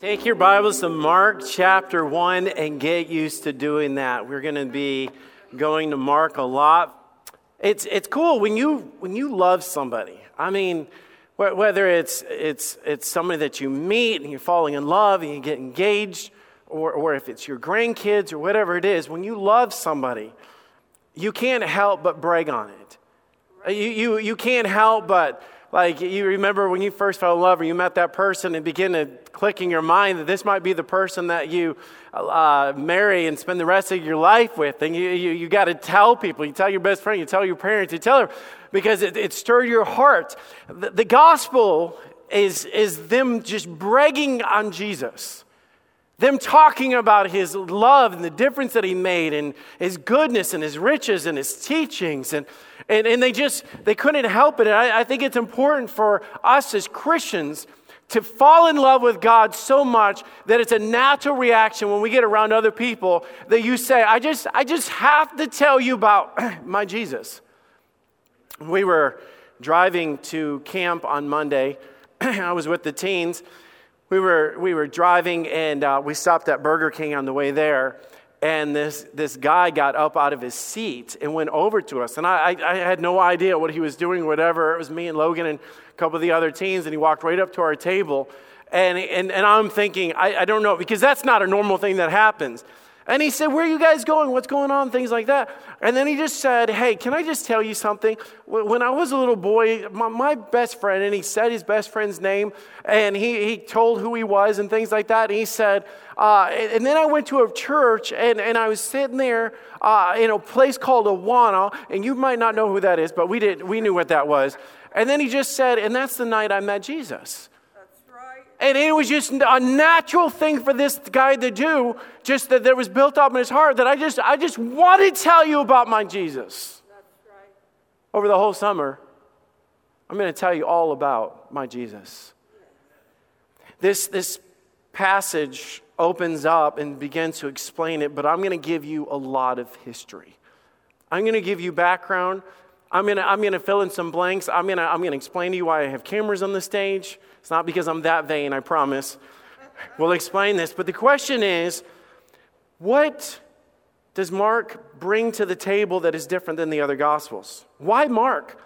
Take your Bibles to Mark chapter 1 and get used to doing that. We're going to be going to Mark a lot. It's, it's cool when you, when you love somebody. I mean, whether it's, it's, it's somebody that you meet and you're falling in love and you get engaged, or, or if it's your grandkids or whatever it is, when you love somebody, you can't help but brag on it. You, you, you can't help but like you remember when you first fell in love or you met that person and begin to click in your mind that this might be the person that you uh, marry and spend the rest of your life with. And you, you, you got to tell people, you tell your best friend, you tell your parents, you tell her because it, it stirred your heart. The, the gospel is, is them just bragging on Jesus. Them talking about his love and the difference that he made and his goodness and his riches and his teachings. And, and, and they just, they couldn't help it. And I, I think it's important for us as Christians to fall in love with God so much that it's a natural reaction when we get around other people that you say, I just, I just have to tell you about my Jesus. We were driving to camp on Monday. I was with the teens we were, we were driving and uh, we stopped at Burger King on the way there. And this, this guy got up out of his seat and went over to us. And I, I, I had no idea what he was doing, whatever. It was me and Logan and a couple of the other teens. And he walked right up to our table. And, and, and I'm thinking, I, I don't know, because that's not a normal thing that happens. And he said, Where are you guys going? What's going on? Things like that. And then he just said, Hey, can I just tell you something? When I was a little boy, my, my best friend, and he said his best friend's name, and he, he told who he was and things like that. And he said, uh, and then I went to a church, and, and I was sitting there uh, in a place called Awana, and you might not know who that is, but we, did, we knew what that was. And then he just said, And that's the night I met Jesus. And it was just a natural thing for this guy to do, just that there was built up in his heart that I just, I just want to tell you about my Jesus. Right. Over the whole summer, I'm going to tell you all about my Jesus. This, this passage opens up and begins to explain it, but I'm going to give you a lot of history. I'm going to give you background. I'm going to, I'm going to fill in some blanks. I'm going to, I'm going to explain to you why I have cameras on the stage. It's not because I'm that vain, I promise. We'll explain this. But the question is what does Mark bring to the table that is different than the other Gospels? Why Mark?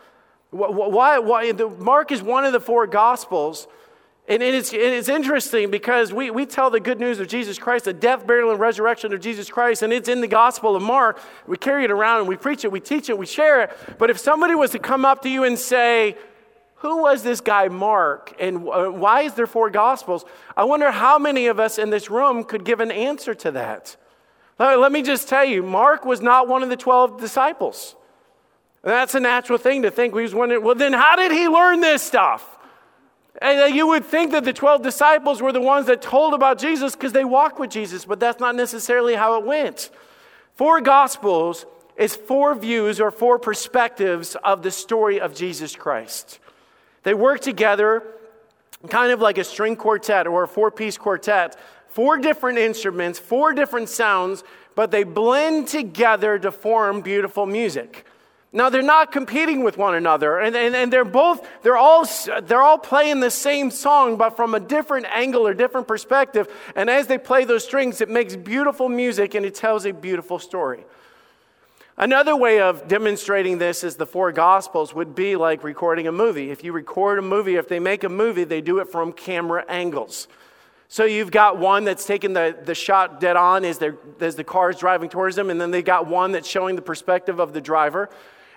Why, why, the, Mark is one of the four Gospels. And it's, it's interesting because we, we tell the good news of Jesus Christ, the death, burial, and resurrection of Jesus Christ, and it's in the Gospel of Mark. We carry it around and we preach it, we teach it, we share it. But if somebody was to come up to you and say, who was this guy Mark and uh, why is there four gospels? I wonder how many of us in this room could give an answer to that. Let me just tell you, Mark was not one of the 12 disciples. that's a natural thing to think. We was wondering, well, then how did he learn this stuff? And uh, you would think that the 12 disciples were the ones that told about Jesus because they walked with Jesus, but that's not necessarily how it went. Four gospels is four views or four perspectives of the story of Jesus Christ. They work together kind of like a string quartet or a four piece quartet. Four different instruments, four different sounds, but they blend together to form beautiful music. Now they're not competing with one another, and, and, and they're both, they're all, they're all playing the same song, but from a different angle or different perspective. And as they play those strings, it makes beautiful music and it tells a beautiful story. Another way of demonstrating this is the four gospels would be like recording a movie. If you record a movie, if they make a movie, they do it from camera angles. So you've got one that's taking the, the shot dead on as, as the car is driving towards them, and then they got one that's showing the perspective of the driver.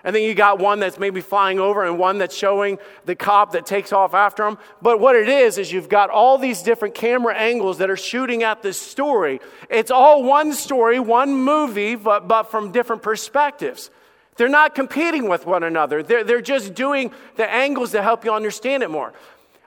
And then you got one that's maybe flying over and one that's showing the cop that takes off after him. But what it is, is you've got all these different camera angles that are shooting at this story. It's all one story, one movie, but, but from different perspectives. They're not competing with one another. They're, they're just doing the angles to help you understand it more.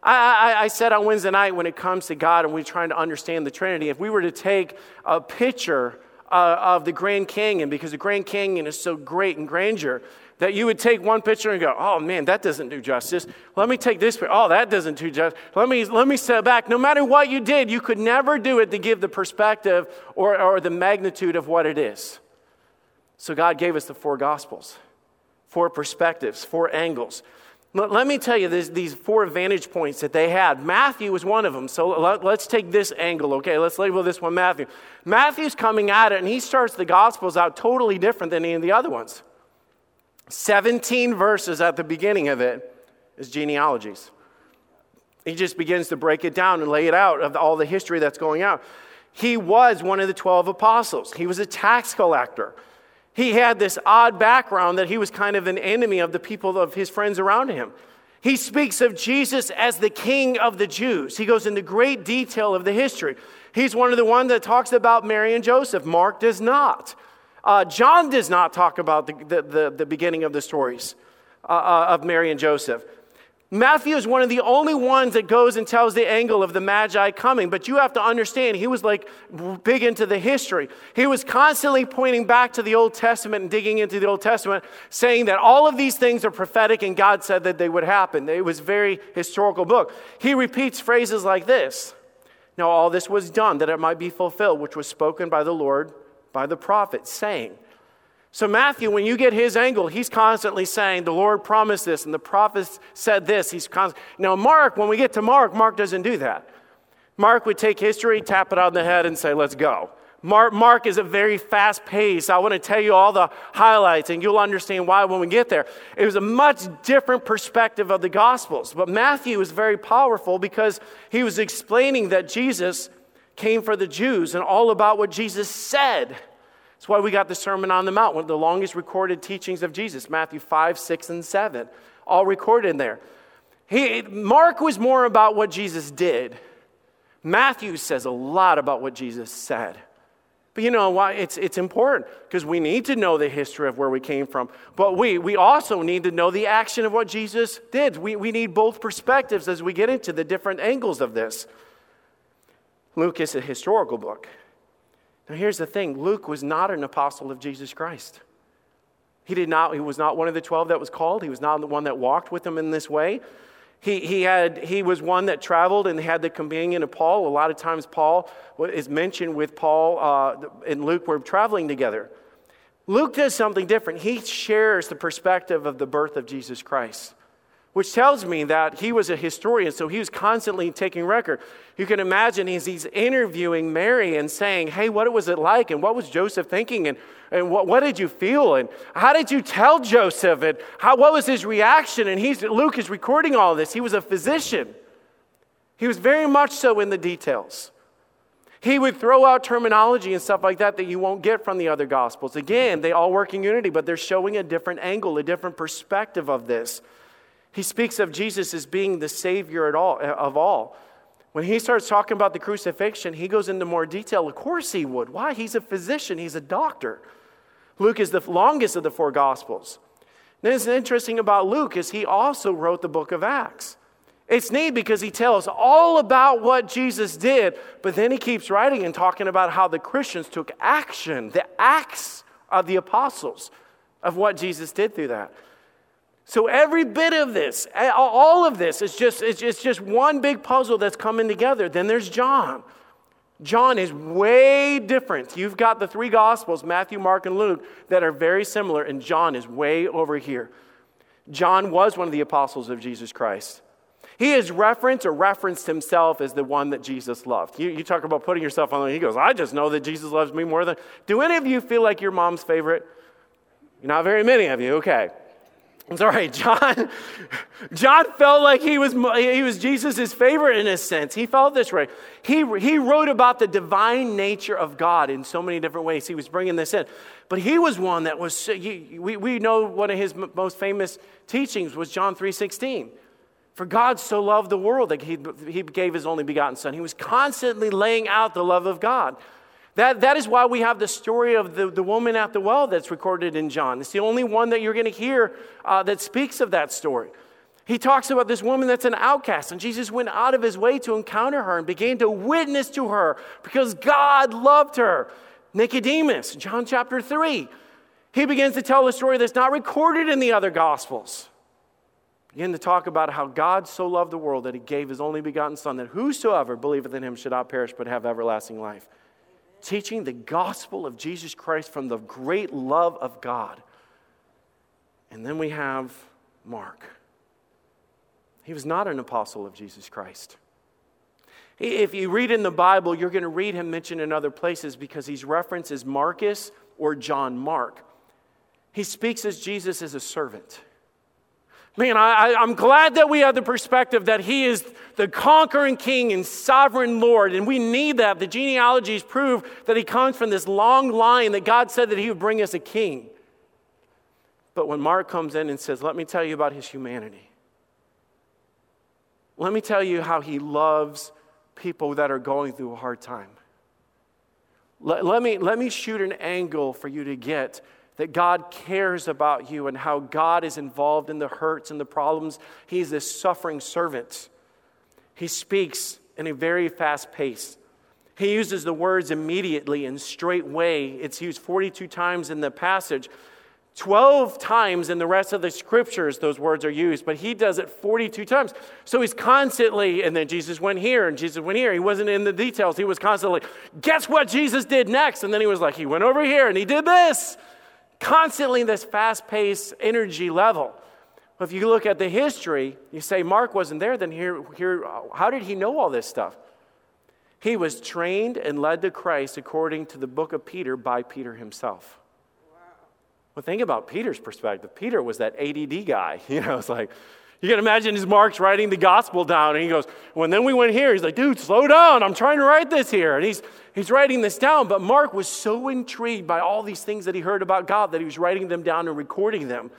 I, I, I, said on Wednesday night when it comes to God and we're trying to understand the Trinity, if we were to take a picture uh, of the Grand Canyon, because the Grand Canyon is so great in grandeur, that you would take one picture and go, oh man, that doesn't do justice. Let me take this picture. Oh, that doesn't do justice. Let me, let me step back. No matter what you did, you could never do it to give the perspective or, or the magnitude of what it is. So God gave us the four gospels, four perspectives, four angles. Let me tell you this, these four vantage points that they had. Matthew was one of them. So let, us take this angle, okay? Let's label this one Matthew. Matthew's coming at it, and he starts the Gospels out totally different than any of the other ones. 17 verses at the beginning of it is genealogies. He just begins to break it down and lay it out of all the history that's going out. He was one of the 12 apostles, he was a tax collector. He had this odd background that he was kind of an enemy of the people of his friends around him. He speaks of Jesus as the king of the Jews. He goes into great detail of the history. He's one of the ones that talks about Mary and Joseph. Mark does not. Uh, John does not talk about the, the, the, the beginning of the stories uh, uh of Mary and Joseph. Matthew is one of the only ones that goes and tells the angle of the Magi coming, but you have to understand, he was like big into the history. He was constantly pointing back to the Old Testament and digging into the Old Testament, saying that all of these things are prophetic and God said that they would happen. It was a very historical book. He repeats phrases like this Now, all this was done that it might be fulfilled, which was spoken by the Lord, by the prophet, saying, so, Matthew, when you get his angle, he's constantly saying, The Lord promised this, and the prophets said this. He's const- now, Mark, when we get to Mark, Mark doesn't do that. Mark would take history, tap it on the head, and say, Let's go. Mark, Mark is a very fast pace. I want to tell you all the highlights, and you'll understand why when we get there. It was a much different perspective of the Gospels. But Matthew was very powerful because he was explaining that Jesus came for the Jews and all about what Jesus said. That's why we got the Sermon on the Mount, one of the longest recorded teachings of Jesus, Matthew 5, 6, and 7, all recorded in there. He, Mark was more about what Jesus did. Matthew says a lot about what Jesus said. But you know why? It's, it's important because we need to know the history of where we came from. But we, we also need to know the action of what Jesus did. We, we need both perspectives as we get into the different angles of this. Luke is a historical book. Now, here's the thing Luke was not an apostle of Jesus Christ. He, did not, he was not one of the 12 that was called, he was not the one that walked with him in this way. He, he, had, he was one that traveled and had the companion of Paul. A lot of times, Paul is mentioned with Paul uh, and Luke were traveling together. Luke does something different. He shares the perspective of the birth of Jesus Christ which tells me that he was a historian, so he was constantly taking record. You can imagine as he's interviewing Mary and saying, Hey, what was it like? And what was Joseph thinking? And, and what, what did you feel? And how did you tell Joseph? And how, what was his reaction? And he's, Luke is recording all this. He was a physician, he was very much so in the details. He would throw out terminology and stuff like that that you won't get from the other gospels. Again, they all work in unity, but they're showing a different angle, a different perspective of this. He speaks of Jesus as being the Savior at all, of all. When he starts talking about the crucifixion, he goes into more detail. Of course, he would. Why? He's a physician, he's a doctor. Luke is the longest of the four Gospels. Then it's interesting about Luke is he also wrote the book of Acts. It's neat because he tells all about what Jesus did, but then he keeps writing and talking about how the Christians took action, the acts of the apostles of what Jesus did through that. So every bit of this, all of this, is just, it's just, one big puzzle that's coming together. Then there's John. John is way different. You've got the three Gospels, Matthew, Mark, and Luke, that are very similar, and John is way over here. John was one of the apostles of Jesus Christ. He is referenced or referenced himself as the one that Jesus loved. You, you talk about putting yourself on, the, he goes, I just know that Jesus loves me more than. Do any of you feel like your mom's favorite? Not very many of you, okay. Sorry, John. John felt like he was, he was Jesus' favorite in a sense. He felt this way. He, he wrote about the divine nature of God in so many different ways. He was bringing this in. But he was one that was, we, we know one of his most famous teachings was John 3.16. For God so loved the world that he, he gave his only begotten son. He was constantly laying out the love of God. That, that is why we have the story of the, the woman at the well that's recorded in John. It's the only one that you're going to hear uh, that speaks of that story. He talks about this woman that's an outcast, and Jesus went out of his way to encounter her and began to witness to her because God loved her. Nicodemus, John chapter 3, he begins to tell a story that's not recorded in the other gospels. Begin to talk about how God so loved the world that he gave his only begotten Son, that whosoever believeth in him should not perish but have everlasting life teaching the gospel of Jesus Christ from the great love of God. And then we have Mark. He was not an apostle of Jesus Christ. If you read in the Bible, you're going to read him mentioned in other places because he's referenced as Marcus or John Mark. He speaks as Jesus as a servant. Man, I, am glad that we have the perspective that he is the conquering king and sovereign Lord, and we need that. The genealogies prove that he comes from this long line that God said that he would bring us a king. But when Mark comes in and says, Let me tell you about his humanity, let me tell you how he loves people that are going through a hard time. Let, let, me, let me shoot an angle for you to get that God cares about you and how God is involved in the hurts and the problems. He's this suffering servant. He speaks in a very fast pace. He uses the words immediately and straightway. It's used 42 times in the passage. 12 times in the rest of the scriptures, those words are used, but he does it 42 times. So he's constantly, and then Jesus went here, and Jesus went here. He wasn't in the details. He was constantly, guess what Jesus did next? And then he was like, he went over here and he did this. Constantly this fast paced energy level. If you look at the history, you say Mark wasn't there, then here, here, how did he know all this stuff? He was trained and led to Christ according to the book of Peter by Peter himself. Well, think about Peter's perspective. Peter was that ADD guy. You know, it's like, you can imagine his Mark's writing the gospel down, and he goes, Well, then we went here. He's like, Dude, slow down. I'm trying to write this here. And he's, he's writing this down. But Mark was so intrigued by all these things that he heard about God that he was writing them down and recording them.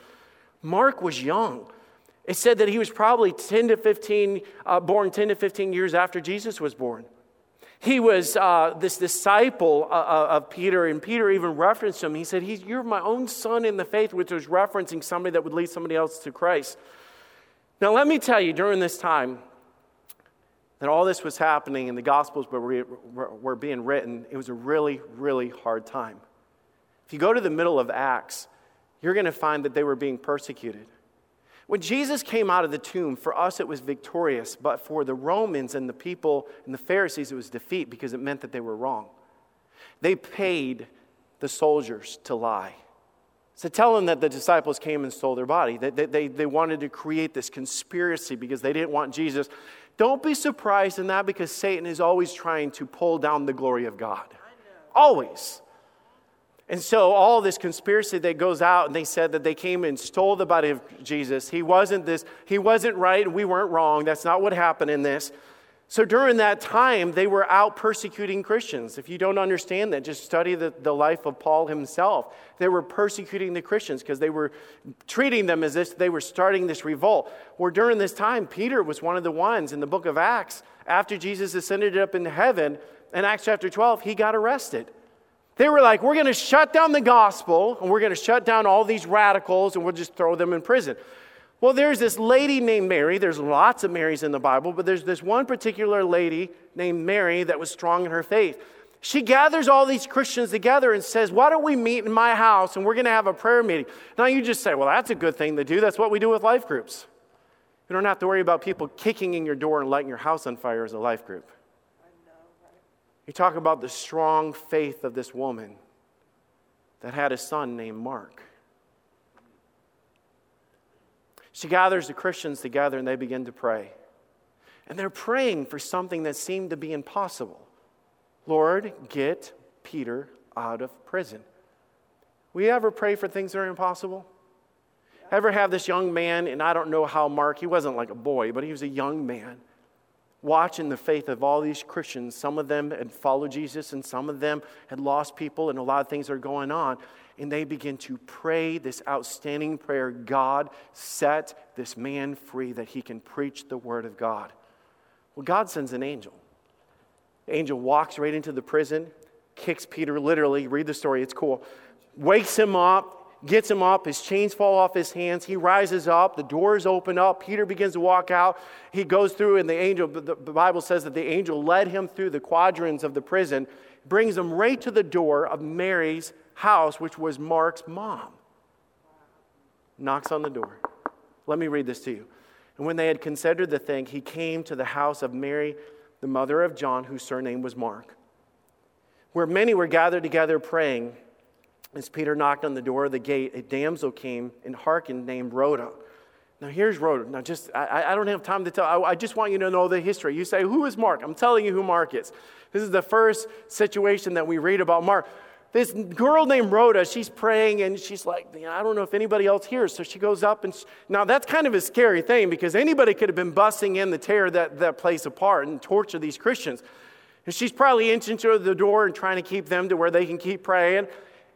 Mark was young. It said that he was probably 10 to 15, uh, born 10 to 15 years after Jesus was born. He was uh, this disciple uh, uh, of Peter, and Peter even referenced him. He said, You're my own son in the faith, which was referencing somebody that would lead somebody else to Christ. Now, let me tell you, during this time that all this was happening and the Gospels were, were, being written, it was a really, really hard time. If you go to the middle of Acts, you're going to find that they were being persecuted. When Jesus came out of the tomb, for us it was victorious, but for the Romans and the people and the Pharisees, it was defeat because it meant that they were wrong. They paid the soldiers to lie. So tell them that the disciples came and stole their body. They, they, they, they wanted to create this conspiracy because they didn't want Jesus. Don't be surprised in that because Satan is always trying to pull down the glory of God. Always. And so all this conspiracy that goes out, and they said that they came and stole the body of Jesus. He wasn't this, he wasn't right, and we weren't wrong. That's not what happened in this. So during that time, they were out persecuting Christians. If you don't understand that, just study the, the life of Paul himself. They were persecuting the Christians because they were treating them as if they were starting this revolt. Where during this time, Peter was one of the ones in the book of Acts, after Jesus ascended up into heaven, in Acts chapter 12, he got arrested. They were like, we're going to shut down the gospel and we're going to shut down all these radicals and we'll just throw them in prison. Well, there's this lady named Mary. There's lots of Marys in the Bible, but there's this one particular lady named Mary that was strong in her faith. She gathers all these Christians together and says, Why don't we meet in my house and we're going to have a prayer meeting? Now you just say, Well, that's a good thing to do. That's what we do with life groups. You don't have to worry about people kicking in your door and lighting your house on fire as a life group. You talk about the strong faith of this woman that had a son named Mark. She gathers the Christians together and they begin to pray. And they're praying for something that seemed to be impossible. Lord, get Peter out of prison. We ever pray for things that are impossible? Ever have this young man, and I don't know how Mark, he wasn't like a boy, but he was a young man watching the faith of all these Christians. Some of them had followed Jesus, and some of them had lost people, and a lot of things are going on. And they begin to pray this outstanding prayer God, set this man free that he can preach the word of God. Well, God sends an angel. The angel walks right into the prison, kicks Peter literally, read the story, it's cool, wakes him up, gets him up. His chains fall off his hands. He rises up. The doors open up. Peter begins to walk out. He goes through, and the angel, the Bible says that the angel led him through the quadrants of the prison, brings him right to the door of Mary's house, which was Mark's mom. Knocks on the door. Let me read this to you. And when they had considered the thing, he came to the house of Mary, the mother of John, whose surname was Mark, where many were gathered together praying. As Peter knocked on the door of the gate, a damsel came and hearkened named Rhoda. Now, here's Rhoda. Now, just, I, I don't have time to tell. I, I just want you to know the history. You say, Who is Mark? I'm telling you who Mark is. This is the first situation that we read about Mark. This girl named Rhoda, she's praying and she's like, I don't know if anybody else hears. So she goes up and she, now that's kind of a scary thing because anybody could have been busting in to tear that, that place apart and torture these Christians. And she's probably inching to the door and trying to keep them to where they can keep praying.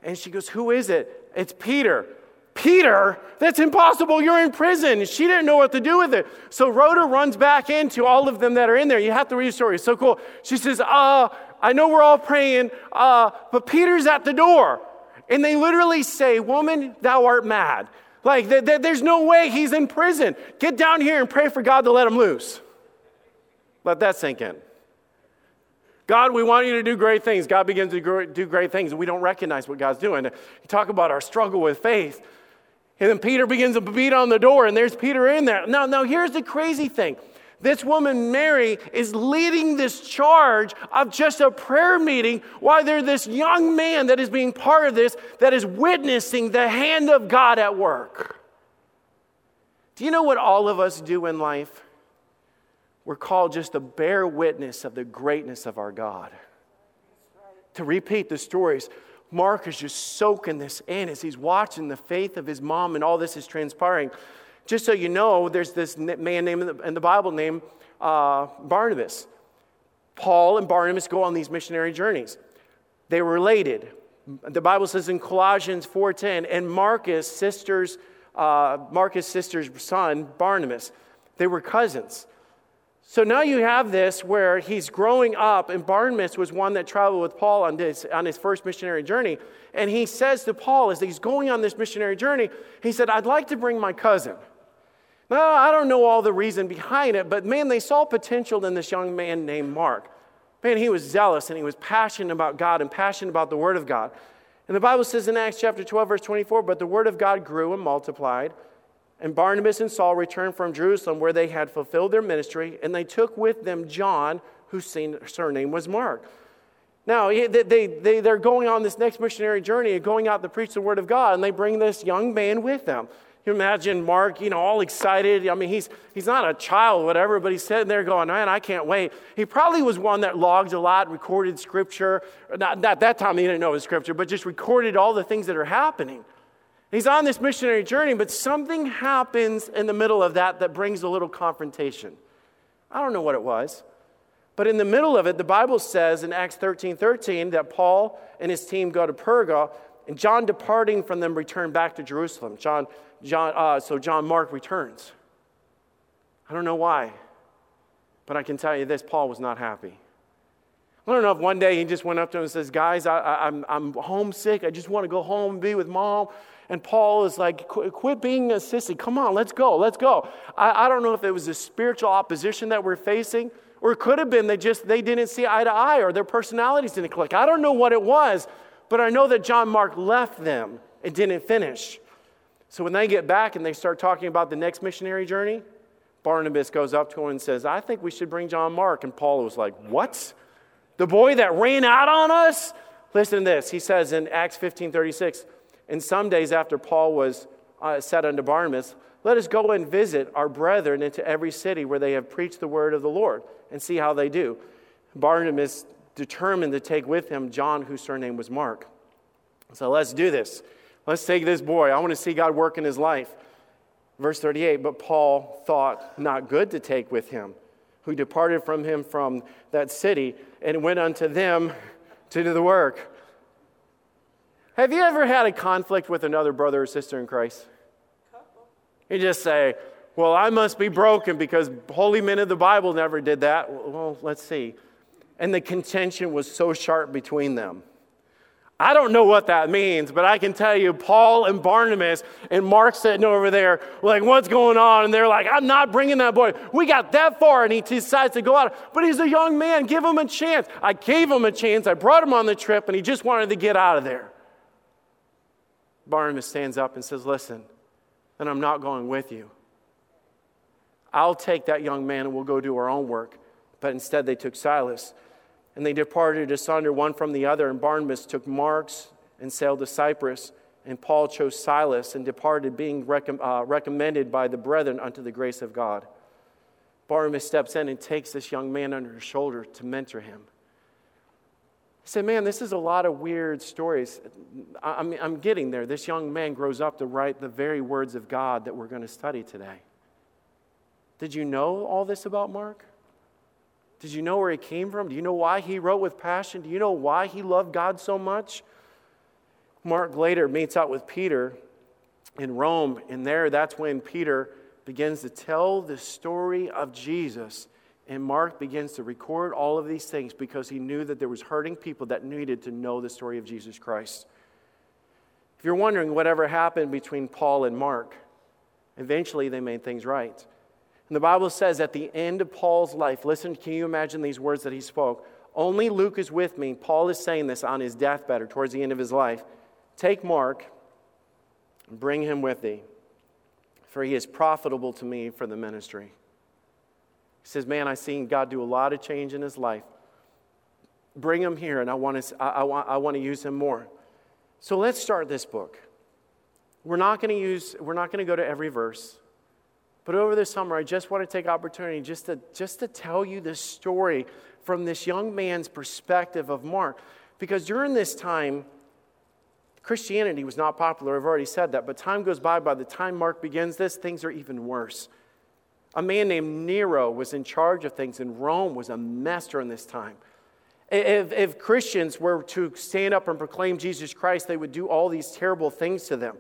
And she goes, Who is it? It's Peter. Peter, that's impossible. You're in prison. She didn't know what to do with it. So Rhoda runs back into all of them that are in there. You have to read the story. It's so cool. She says, uh, I know we're all praying, uh, but Peter's at the door. And they literally say, Woman, thou art mad. Like, th- th- there's no way he's in prison. Get down here and pray for God to let him loose. Let that sink in. God, we want you to do great things. God begins to do great things, and we don't recognize what God's doing. You talk about our struggle with faith. And then Peter begins to beat on the door, and there's Peter in there. Now, now here's the crazy thing. This woman, Mary, is leading this charge of just a prayer meeting while there's this young man that is being part of this that is witnessing the hand of God at work. Do you know what all of us do in life? We're called just to bear witness of the greatness of our God. To repeat the stories Mark is just soaking this in as he's watching the faith of his mom and all this is transpiring. Just so you know, there's this man named in the, Bible named uh, Barnabas. Paul and Barnabas go on these missionary journeys. They were related. The Bible says in Colossians 4:10, and Marcus, sister's, uh, Marcus' sister's son, Barnabas, they were cousins. So now you have this where he's growing up, and Barnabas was one that traveled with Paul on, this, on his first missionary journey. And he says to Paul, as he's going on this missionary journey, he said, I'd like to bring my cousin. Now, I don't know all the reason behind it, but man, they saw potential in this young man named Mark. Man, he was zealous and he was passionate about God and passionate about the Word of God. And the Bible says in Acts chapter 12, verse 24, but the Word of God grew and multiplied and Barnabas and Saul returned from Jerusalem where they had fulfilled their ministry, and they took with them John, whose surname was Mark. Now, they, they, they, they're going on this next missionary journey and going out to preach the word of God, and they bring this young man with them. You imagine Mark, you know, all excited. I mean, he's, he's not a child, whatever, but he's sitting there going, man, I can't wait. He probably was one that logged a lot, recorded scripture. Not, not that time he didn't know his scripture, but just recorded all the things that are happening. He's on this missionary journey, but something happens in the middle of that that brings a little confrontation. I don't know what it was. But in the middle of it, the Bible says in Acts 13 13 that Paul and his team go to Perga, and John departing from them returned back to Jerusalem. John, John, uh, so John Mark returns. I don't know why, but I can tell you this Paul was not happy. I don't know if one day he just went up to him and says, Guys, I, am I'm, I'm homesick. I just want to go home and be with mom. And Paul is like, quit being a sissy. Come on, let's go, let's go. I, I don't know if it was a spiritual opposition that we're facing, or it could have been they just they didn't see eye to eye or their personalities didn't click. I don't know what it was, but I know that John Mark left them and didn't finish. So when they get back and they start talking about the next missionary journey, Barnabas goes up to him and says, I think we should bring John Mark. And Paul was like, What? The boy that ran out on us? Listen to this. He says in Acts 15 36, and some days after Paul was uh, said unto Barnabas, Let us go and visit our brethren into every city where they have preached the word of the Lord and see how they do. Barnabas determined to take with him John, whose surname was Mark. So let's do this. Let's take this boy. I want to see God work in his life. Verse 38 But Paul thought not good to take with him, who departed from him from that city and went unto them to do the work. Have you ever had a conflict with another brother or sister in Christ? You just say, Well, I must be broken because holy men of the Bible never did that. Well, let's see. And the contention was so sharp between them. I don't know what that means, but I can tell you, Paul and Barnabas and Mark sitting over there, like, what's going on? And they're like, I'm not bringing that boy. We got that far, and he decides to go out. But he's a young man. Give him a chance. I gave him a chance. I brought him on the trip, and he just wanted to get out of there. Barnabas stands up and says, Listen, then I'm not going with you. I'll take that young man and we'll go do our own work. But instead, they took Silas. And they departed asunder one from the other. And Barnabas took Mark's and sailed to Cyprus. And Paul chose Silas and departed, being uh, recommended by the brethren unto the grace of God. Barnabas steps in and takes this young man under his shoulder to mentor him. He said, Man, this is a lot of weird stories. I'm, I'm getting there. This young man grows up to write the very words of God that we're going to study today. Did you know all this about Mark? Did you know where he came from? Do you know why he wrote with passion? Do you know why he loved God so much? Mark later meets out with Peter in Rome, and there that's when Peter begins to tell the story of Jesus. And Mark begins to record all of these things because he knew that there was hurting people that needed to know the story of Jesus Christ. If you're wondering whatever happened between Paul and Mark, eventually they made things right. And the Bible says at the end of Paul's life, listen, can you imagine these words that he spoke? Only Luke is with me. Paul is saying this on his deathbed or towards the end of his life. Take Mark and bring him with thee, for he is profitable to me for the ministry. He says, Man, I've seen God do a lot of change in his life. Bring him here, and I want to, I, I want, I want to use him more. So let's start this book. We're not going to use, we're not going to go to every verse. But over the summer, I just want to take opportunity just to, just to tell you this story from this young man's perspective of Mark. Because during this time, Christianity was not popular. I've already said that. But time goes by. By the time Mark begins this, things are even worse. A man named Nero was in charge of things, and Rome was a mess during this time. If, if Christians were to stand up and proclaim Jesus Christ, they would do all these terrible things to them.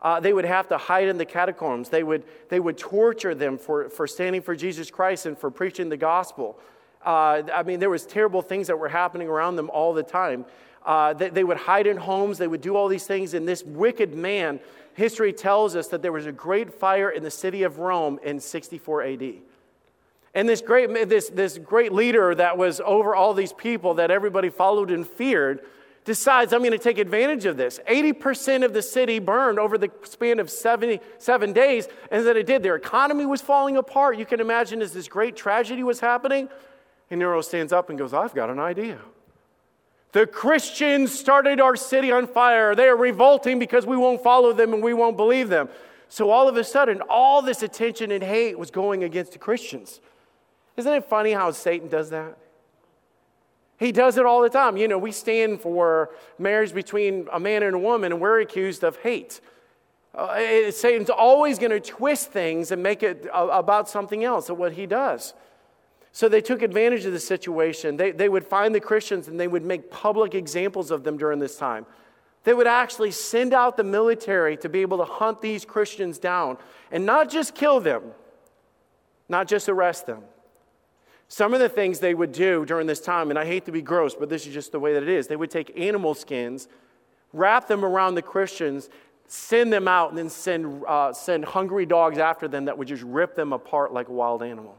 Uh, they would have to hide in the catacombs. They would, they would torture them for, for standing for Jesus Christ and for preaching the gospel. Uh, I mean, there was terrible things that were happening around them all the time. Uh, they, they would hide in homes. They would do all these things. And this wicked man, history tells us that there was a great fire in the city of Rome in 64 AD. And this great, this, this great leader that was over all these people that everybody followed and feared decides, I'm going to take advantage of this. 80% of the city burned over the span of 77 days, and then it did. Their economy was falling apart. You can imagine as this great tragedy was happening. And Nero stands up and goes, I've got an idea. The Christians started our city on fire. They are revolting because we won't follow them and we won't believe them. So all of a sudden, all this attention and hate was going against the Christians. Isn't it funny how Satan does that? He does it all the time. You know, we stand for marriage between a man and a woman, and we're accused of hate. Uh, Satan's always going to twist things and make it uh, about something else what he does. So they took advantage of the situation. They, they would find the Christians and they would make public examples of them during this time. They would actually send out the military to be able to hunt these Christians down and not just kill them, not just arrest them some of the things they would do during this time, and I hate to be gross, but this is just the way that it is, they would take animal skins, wrap them around the Christians, send them out, and then send, uh, send hungry dogs after them that would just rip them apart like a wild animal.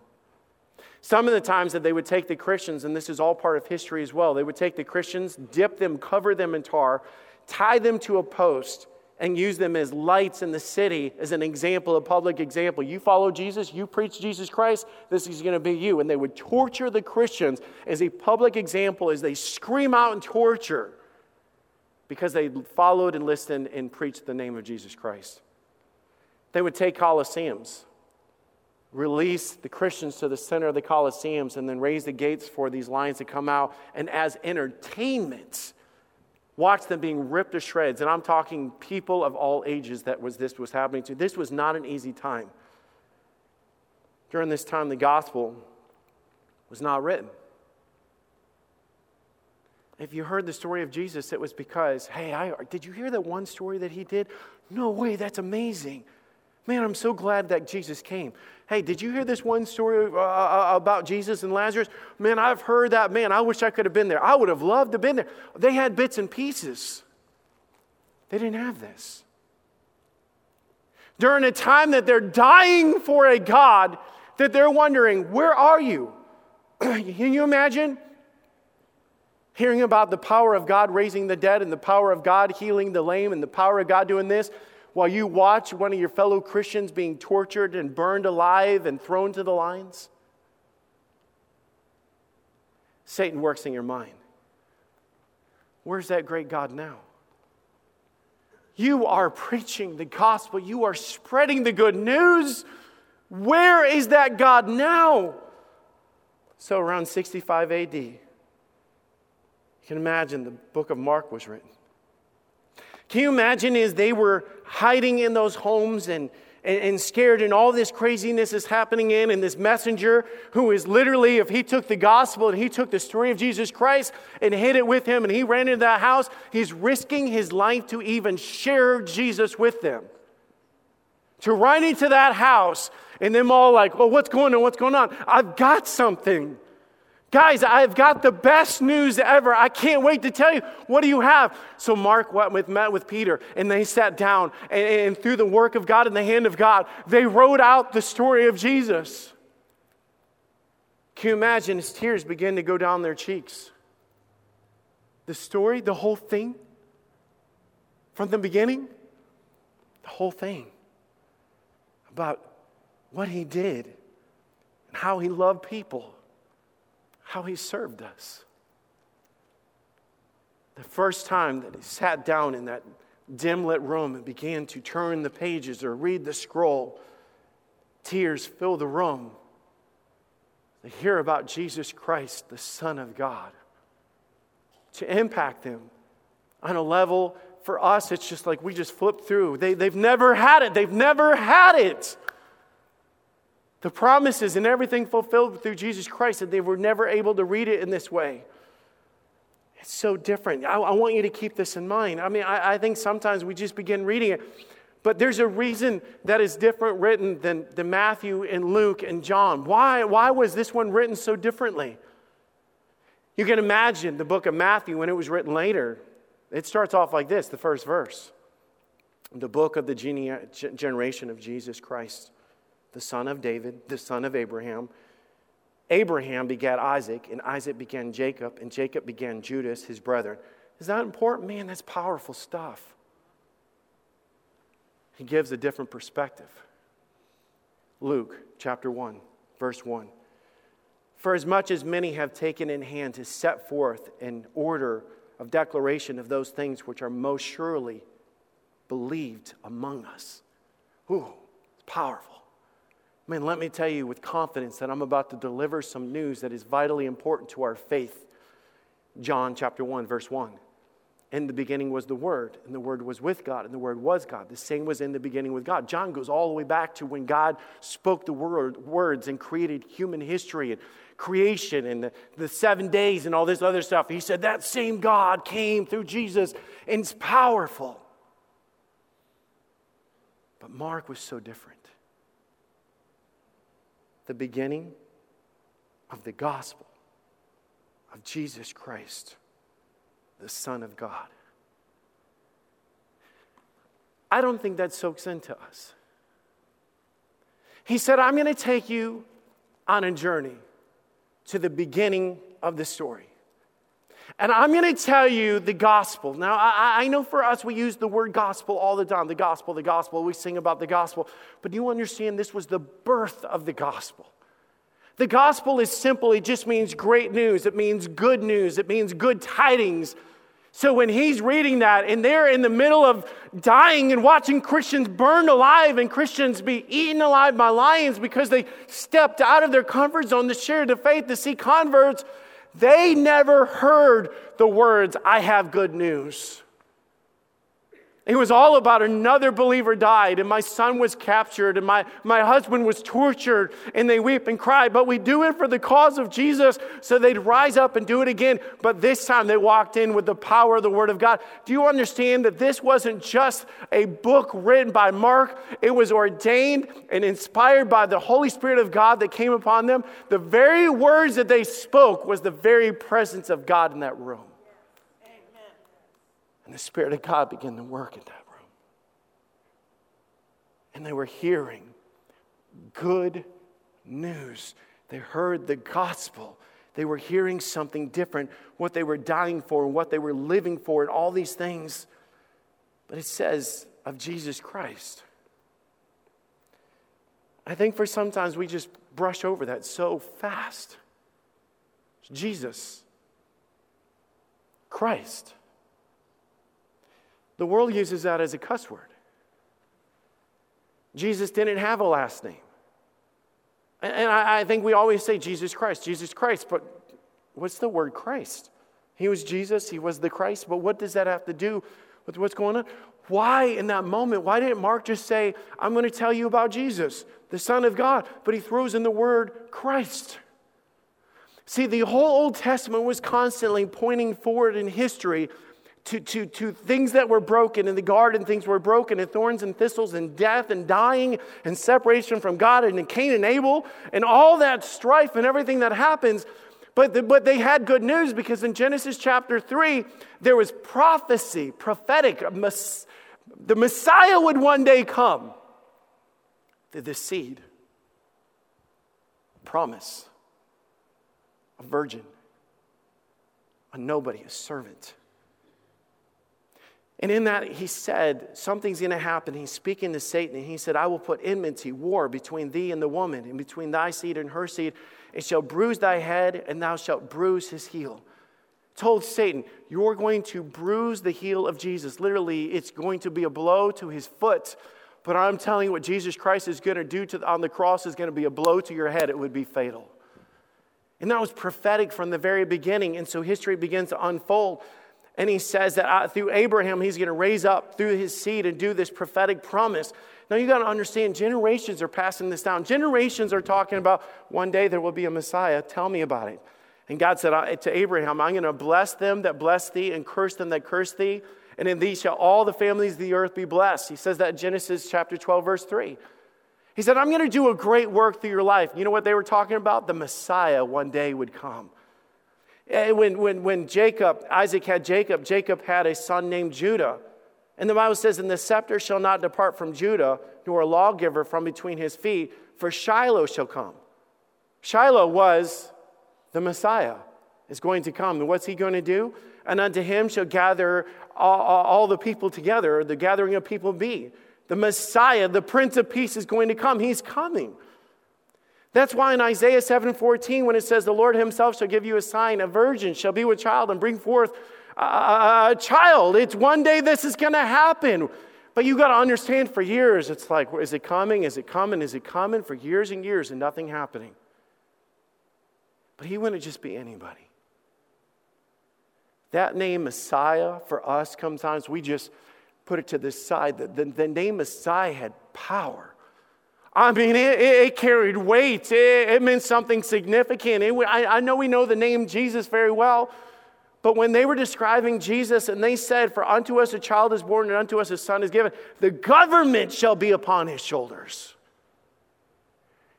Some of the times that they would take the Christians, and this is all part of history as well, they would take the Christians, dip them, cover them in tar, tie them to a post, and use them as lights in the city as an example, a public example. You follow Jesus, you preach Jesus Christ, this is going to be you. And they would torture the Christians as a public example as they scream out in torture because they followed and listened and preached the name of Jesus Christ. They would take Colosseums, release the Christians to the center of the Colosseums, and then raise the gates for these lions to come out. And as entertainment, watch them being ripped to shreds. And I'm talking people of all ages that was, this was happening to. This was not an easy time. During this time, the gospel was not written. If you heard the story of Jesus, it was because, hey, I, did you hear that one story that he did? No way, that's amazing. Man, I'm so glad that Jesus came. Hey, did you hear this one story uh, uh, about Jesus and Lazarus? Man, I've heard that. Man, I wish I could have been there. I would have loved to have been there. They had bits and pieces. They didn't have this. During a time that they're dying for a God, that they're wondering, where are you? Can you imagine? Hearing about the power of God raising the dead and the power of God healing the lame and the power of God doing this while you watch one of your fellow Christians being tortured and burned alive and thrown to the lions? Satan works in your mind. Where's that great God now? You are preaching the gospel, you are spreading the good news. Where is that God now? So, around 65 AD, you can imagine the book of Mark was written. Can you imagine as they were hiding in those homes and and, and scared, and all this craziness is happening in, and this messenger who is literally, if he took the gospel and he took the story of Jesus Christ and hid it with him, and he ran into that house, he's risking his life to even share Jesus with them. To run into that house and them all like, oh, what's going on? What's going on? I've got something. Guys, I've got the best news ever. I can't wait to tell you. What do you have? So Mark went with, met with Peter, and they sat down, and, and through the work of God and the hand of God, they wrote out the story of Jesus. Can you imagine his tears begin to go down their cheeks? The story, the whole thing, from the beginning, the whole thing about what he did and how he loved people how he served us. The first time that he sat down in that dim lit room and began to turn the pages or read the scroll, tears fill the room. They hear about Jesus Christ, the Son of God. To impact them on a level for us, it's just like we just flip through. They, they've never had it. They've never had it. The promises and everything fulfilled through Jesus Christ, that they were never able to read it in this way. It's so different. I, I want you to keep this in mind. I mean, I, I, think sometimes we just begin reading it, but there's a reason that is different written than, than Matthew and Luke and John. Why, why was this one written so differently? You can imagine the book of Matthew when it was written later. It starts off like this the first verse the book of the gene- generation of Jesus Christ the son of David, the son of Abraham. Abraham begat Isaac, and Isaac began Jacob, and Jacob began Judas, his brethren. Is that important? Man, that's powerful stuff. He gives a different perspective. Luke chapter 1, verse 1. For as much as many have taken in hand to set forth an order of declaration of those things which are most surely believed among us. Ooh, it's powerful. I mean, let me tell you with confidence that I'm about to deliver some news that is vitally important to our faith. John chapter 1, verse 1. In the beginning was the Word, and the Word was with God, and the Word was God. The same was in the beginning with God. John goes all the way back to when God spoke the word, words and created human history and creation and the, the seven days and all this other stuff. He said that same God came through Jesus and it's powerful. But Mark was so different the beginning of the gospel of Jesus Christ, the Son of God. I don't think that soaks into us. He said, I'm going to take you on a journey to the beginning of the story. And I'm going to tell you the gospel. Now, I, I, know for us, we use the word gospel all the time the gospel, the gospel. We sing about the gospel. But you understand this was the birth of the gospel? The gospel is simple, it just means great news, it means good news, it means good tidings. So when he's reading that and they're in the middle of dying and watching Christians burned alive and Christians be eaten alive by lions because they stepped out of their comfort zone to share the faith to see converts, they never heard the words, I have good news. It was all about another believer died, and my son was captured, and my, my husband was tortured, and they weep and cry. But we do it for the cause of Jesus, so they'd rise up and do it again. But this time they walked in with the power of the Word of God. Do you understand that this wasn't just a book written by Mark? It was ordained and inspired by the Holy Spirit of God that came upon them. The very words that they spoke was the very presence of God in that room. And the Spirit of God began to work in that room. And they were hearing good news. They heard the gospel. They were hearing something different, what they were dying for and what they were living for, and all these things. But it says of Jesus Christ. I think for sometimes we just brush over that so fast. Jesus, Christ. The world uses that as a cuss word. Jesus didn't have a last name. And I, think we always say Jesus Christ, Jesus Christ, but what's the word Christ? He was Jesus, he was the Christ, but what does that have to do with what's going on? Why, in that moment, why didn't Mark just say, I'm going to tell you about Jesus, the Son of God? But he throws in the word Christ. See, the whole Old Testament was constantly pointing forward in history to, to, to things that were broken. In the garden, things were broken, and thorns and thistles, and death, and dying, and separation from God, and Cain and Abel, and all that strife and everything that happens. But, the, but they had good news because in Genesis chapter 3, there was prophecy, prophetic. The Messiah would one day come. The seed, promise, a virgin, a nobody, a servant. And in that, he said, Something's going to happen. He's speaking to Satan, and he said, I will put enmity, war between thee and the woman, and between thy seed and her seed. It shall bruise thy head, and thou shalt bruise his heel. Told Satan, You're going to bruise the heel of Jesus. Literally, it's going to be a blow to his foot. But I'm telling you, what Jesus Christ is going to do to, on the cross is going to be a blow to your head. It would be fatal. And that was prophetic from the very beginning. And so history begins to unfold. And he says that uh, through Abraham, he's going to raise up through his seed and do this prophetic promise. Now, you got to understand, generations are passing this down. Generations are talking about one day there will be a Messiah. Tell me about it. And God said to Abraham, I'm going to bless them that bless thee and curse them that curse thee. And in thee shall all the families of the earth be blessed. He says that in Genesis chapter 12, verse 3. He said, I'm going to do a great work through your life. You know what they were talking about? The Messiah one day would come. When, when, when Jacob, Isaac had Jacob, Jacob had a son named Judah. And the Bible says, And the scepter shall not depart from Judah, nor a lawgiver from between his feet, for Shiloh shall come. Shiloh was the Messiah, is going to come. And what's he going to do? And unto him shall gather all, all the people together, the gathering of people be. The Messiah, the Prince of Peace, is going to come. He's coming. That's why in Isaiah 7:14, when it says, The Lord himself shall give you a sign, a virgin shall be with child and bring forth a, a child. It's one day this is going to happen. But you got to understand for years, it's like, is it coming? Is it coming? Is it coming? For years and years and nothing happening. But he wouldn't just be anybody. That name Messiah for us, sometimes we just put it to the side. The, the, the name Messiah had power. I mean, it, it carried weight. It, it, meant something significant. It, I, I know we know the name Jesus very well, but when they were describing Jesus and they said, For unto us a child is born and unto us a son is given, the government shall be upon his shoulders.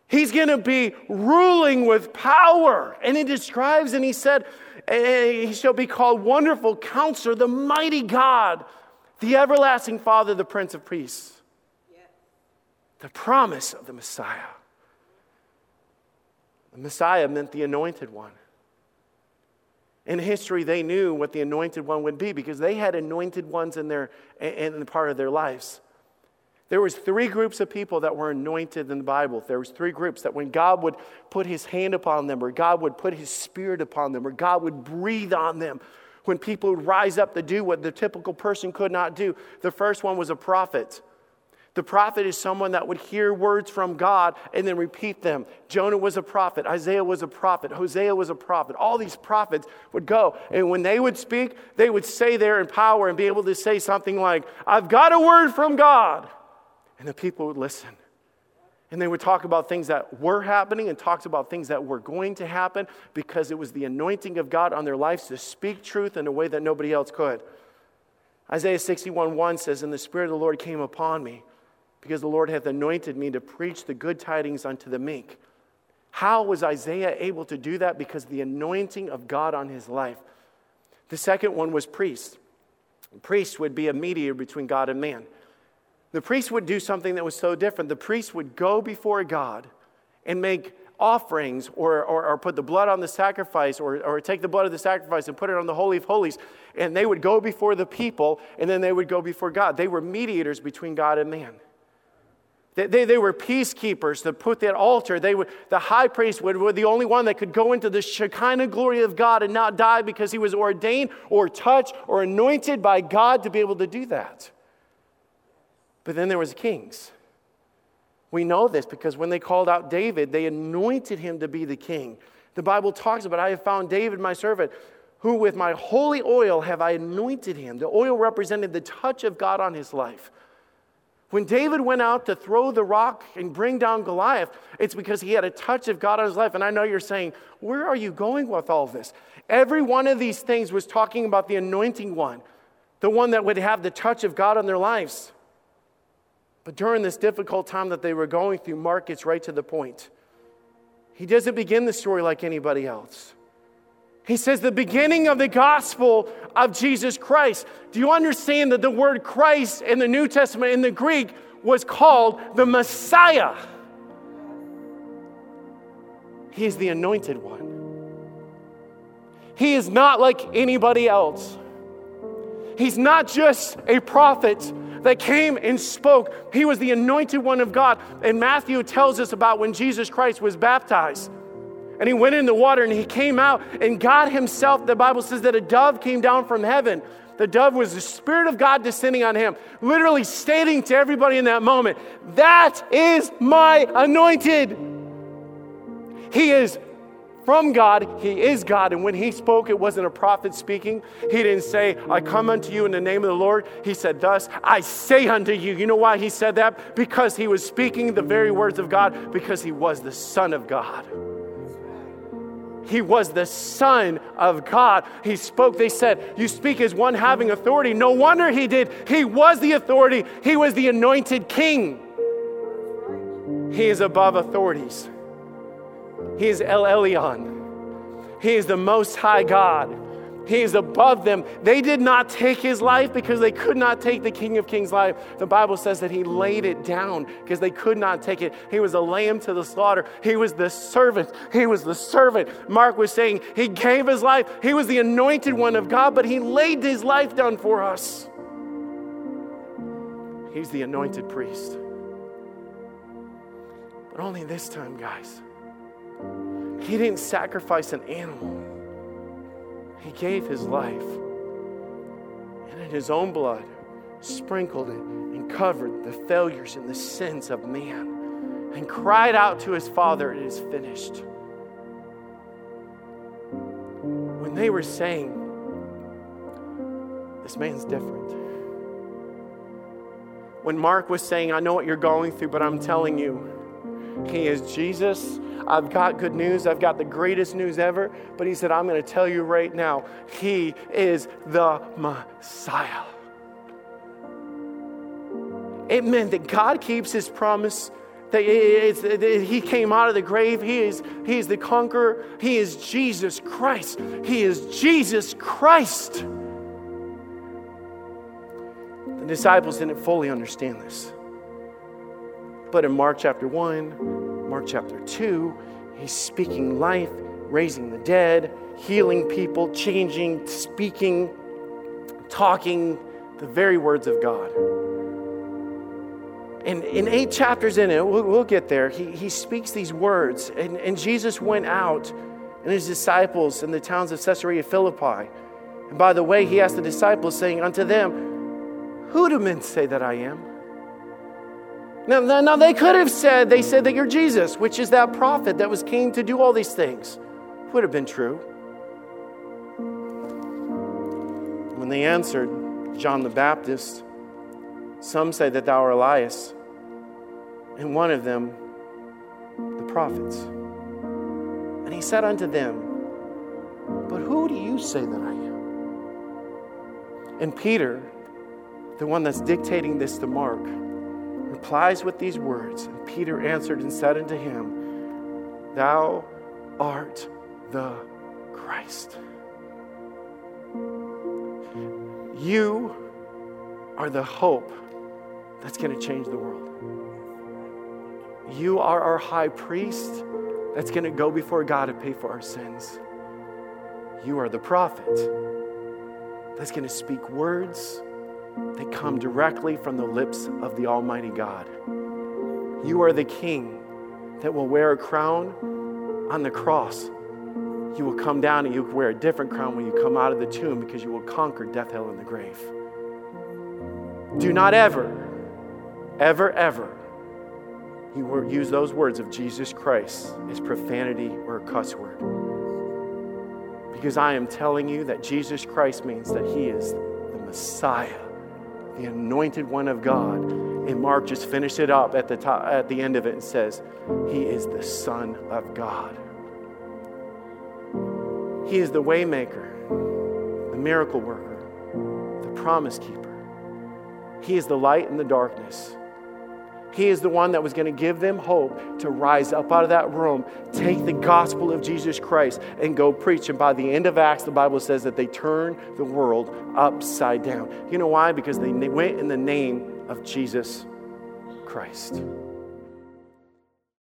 He's going to be ruling with power. And it describes, and he said, He shall be called Wonderful Counselor, the Mighty God, the Everlasting Father, the Prince of Peace the promise of the Messiah. The Messiah meant the anointed one. In history, they knew what the anointed one would be because they had anointed ones in their in part of their lives. There was three groups of people that were anointed in the Bible. There was three groups that when God would put his hand upon them or God would put his spirit upon them or God would breathe on them, when people would rise up to do what the typical person could not do. The first one was a prophet. The prophet is someone that would hear words from God and then repeat them. Jonah was a prophet. Isaiah was a prophet. Hosea was a prophet. All these prophets would go. And when they would speak, they would say there in power and be able to say something like, I've got a word from God. And the people would listen. And they would talk about things that were happening and talks about things that were going to happen because it was the anointing of God on their lives to speak truth in a way that nobody else could. Isaiah 61 1 says, And the Spirit of the Lord came upon me because the Lord hath anointed me to preach the good tidings unto the meek. How was Isaiah able to do that? Because the anointing of God on his life. The second one was priests. Priests would be a mediator between God and man. The priest would do something that was so different. The priest would go before God and make offerings or, or, or, put the blood on the sacrifice or, or take the blood of the sacrifice and put it on the Holy of Holies. And they would go before the people and then they would go before God. They were mediators between God and man. They, they, were peacekeepers to put that altar. They would, the high priest would, were the only one that could go into the Shekinah glory of God and not die because he was ordained or touched or anointed by God to be able to do that. But then there was kings. We know this because when they called out David, they anointed him to be the king. The Bible talks about, I have found David, my servant, who with my holy oil have I anointed him. The oil represented the touch of God on his life. When David went out to throw the rock and bring down Goliath, it's because he had a touch of God on his life. And I know you're saying, where are you going with all this? Every one of these things was talking about the anointing one, the one that would have the touch of God on their lives. But during this difficult time that they were going through, Mark gets right to the point. He doesn't begin the story like anybody else. He says, the beginning of the gospel of Jesus Christ. Do you understand that the word Christ in the New Testament in the Greek was called the Messiah? He is the anointed one. He is not like anybody else. He's not just a prophet that came and spoke. He was the anointed one of God. And Matthew tells us about when Jesus Christ was baptized. And he went in the water and he came out, and God Himself, the Bible says that a dove came down from heaven. The dove was the Spirit of God descending on him, literally stating to everybody in that moment, That is my anointed. He is from God, He is God. And when He spoke, it wasn't a prophet speaking. He didn't say, I come unto you in the name of the Lord. He said, Thus I say unto you. You know why He said that? Because He was speaking the very words of God, because He was the Son of God. He was the Son of God. He spoke, they said, You speak as one having authority. No wonder he did. He was the authority, he was the anointed king. He is above authorities. He is El Elyon. He is the most high God. He is above them. They did not take his life because they could not take the King of Kings' life. The Bible says that he laid it down because they could not take it. He was a lamb to the slaughter. He was the servant. He was the servant. Mark was saying he gave his life. He was the anointed one of God, but he laid his life down for us. He's the anointed priest. But only this time, guys. He didn't sacrifice an animal. He gave his life. And in his own blood, sprinkled it and covered the failures and the sins of man and cried out to his father, It is finished. When they were saying, This man's different. When Mark was saying, I know what you're going through, but I'm telling you, he is Jesus I've got good news. I've got the greatest news ever. But he said, I'm going to tell you right now, he is the Messiah. It meant that God keeps his promise that he came out of the grave. He is, he is the conqueror. He is Jesus Christ. He is Jesus Christ. The disciples didn't fully understand this. But in Mark chapter 1, Mark chapter 2, he's speaking life, raising the dead, healing people, changing, speaking, talking the very words of God. And in eight chapters in it, we'll, we'll get there, he, he speaks these words. And, and Jesus went out and his disciples in the towns of Caesarea Philippi. And by the way, he asked the disciples, saying unto them, Who do men say that I am? Now, now, they could have said, they said that you're Jesus, which is that prophet that was came to do all these things. Would have been true. When they answered, John the Baptist, some say that thou art Elias, and one of them, the prophets. And he said unto them, But who do you say that I am? And Peter, the one that's dictating this to Mark, replies with these words. And Peter answered and said unto him, Thou art the Christ. You are the hope that's going to change the world. You are our high priest that's going to go before God and pay for our sins. You are the prophet that's going to speak words they come directly from the lips of the Almighty God. You are the king that will wear a crown on the cross. You will come down and you will wear a different crown when you come out of the tomb because you will conquer death, hell, and the grave. Do not ever, ever, ever use those words of Jesus Christ as profanity or a cuss word. Because I am telling you that Jesus Christ means that He is the Messiah, the anointed one of God. And Mark just finished it up at the, top, at the end of it and says, He is the Son of God. He is the waymaker, the miracle worker, the promise keeper. He is the light in the darkness. He is the one that was going to give them hope to rise up out of that room, take the gospel of Jesus Christ, and go preach. And by the end of Acts, the Bible says that they turned the world upside down. You know why? Because they went in the name of Jesus Christ.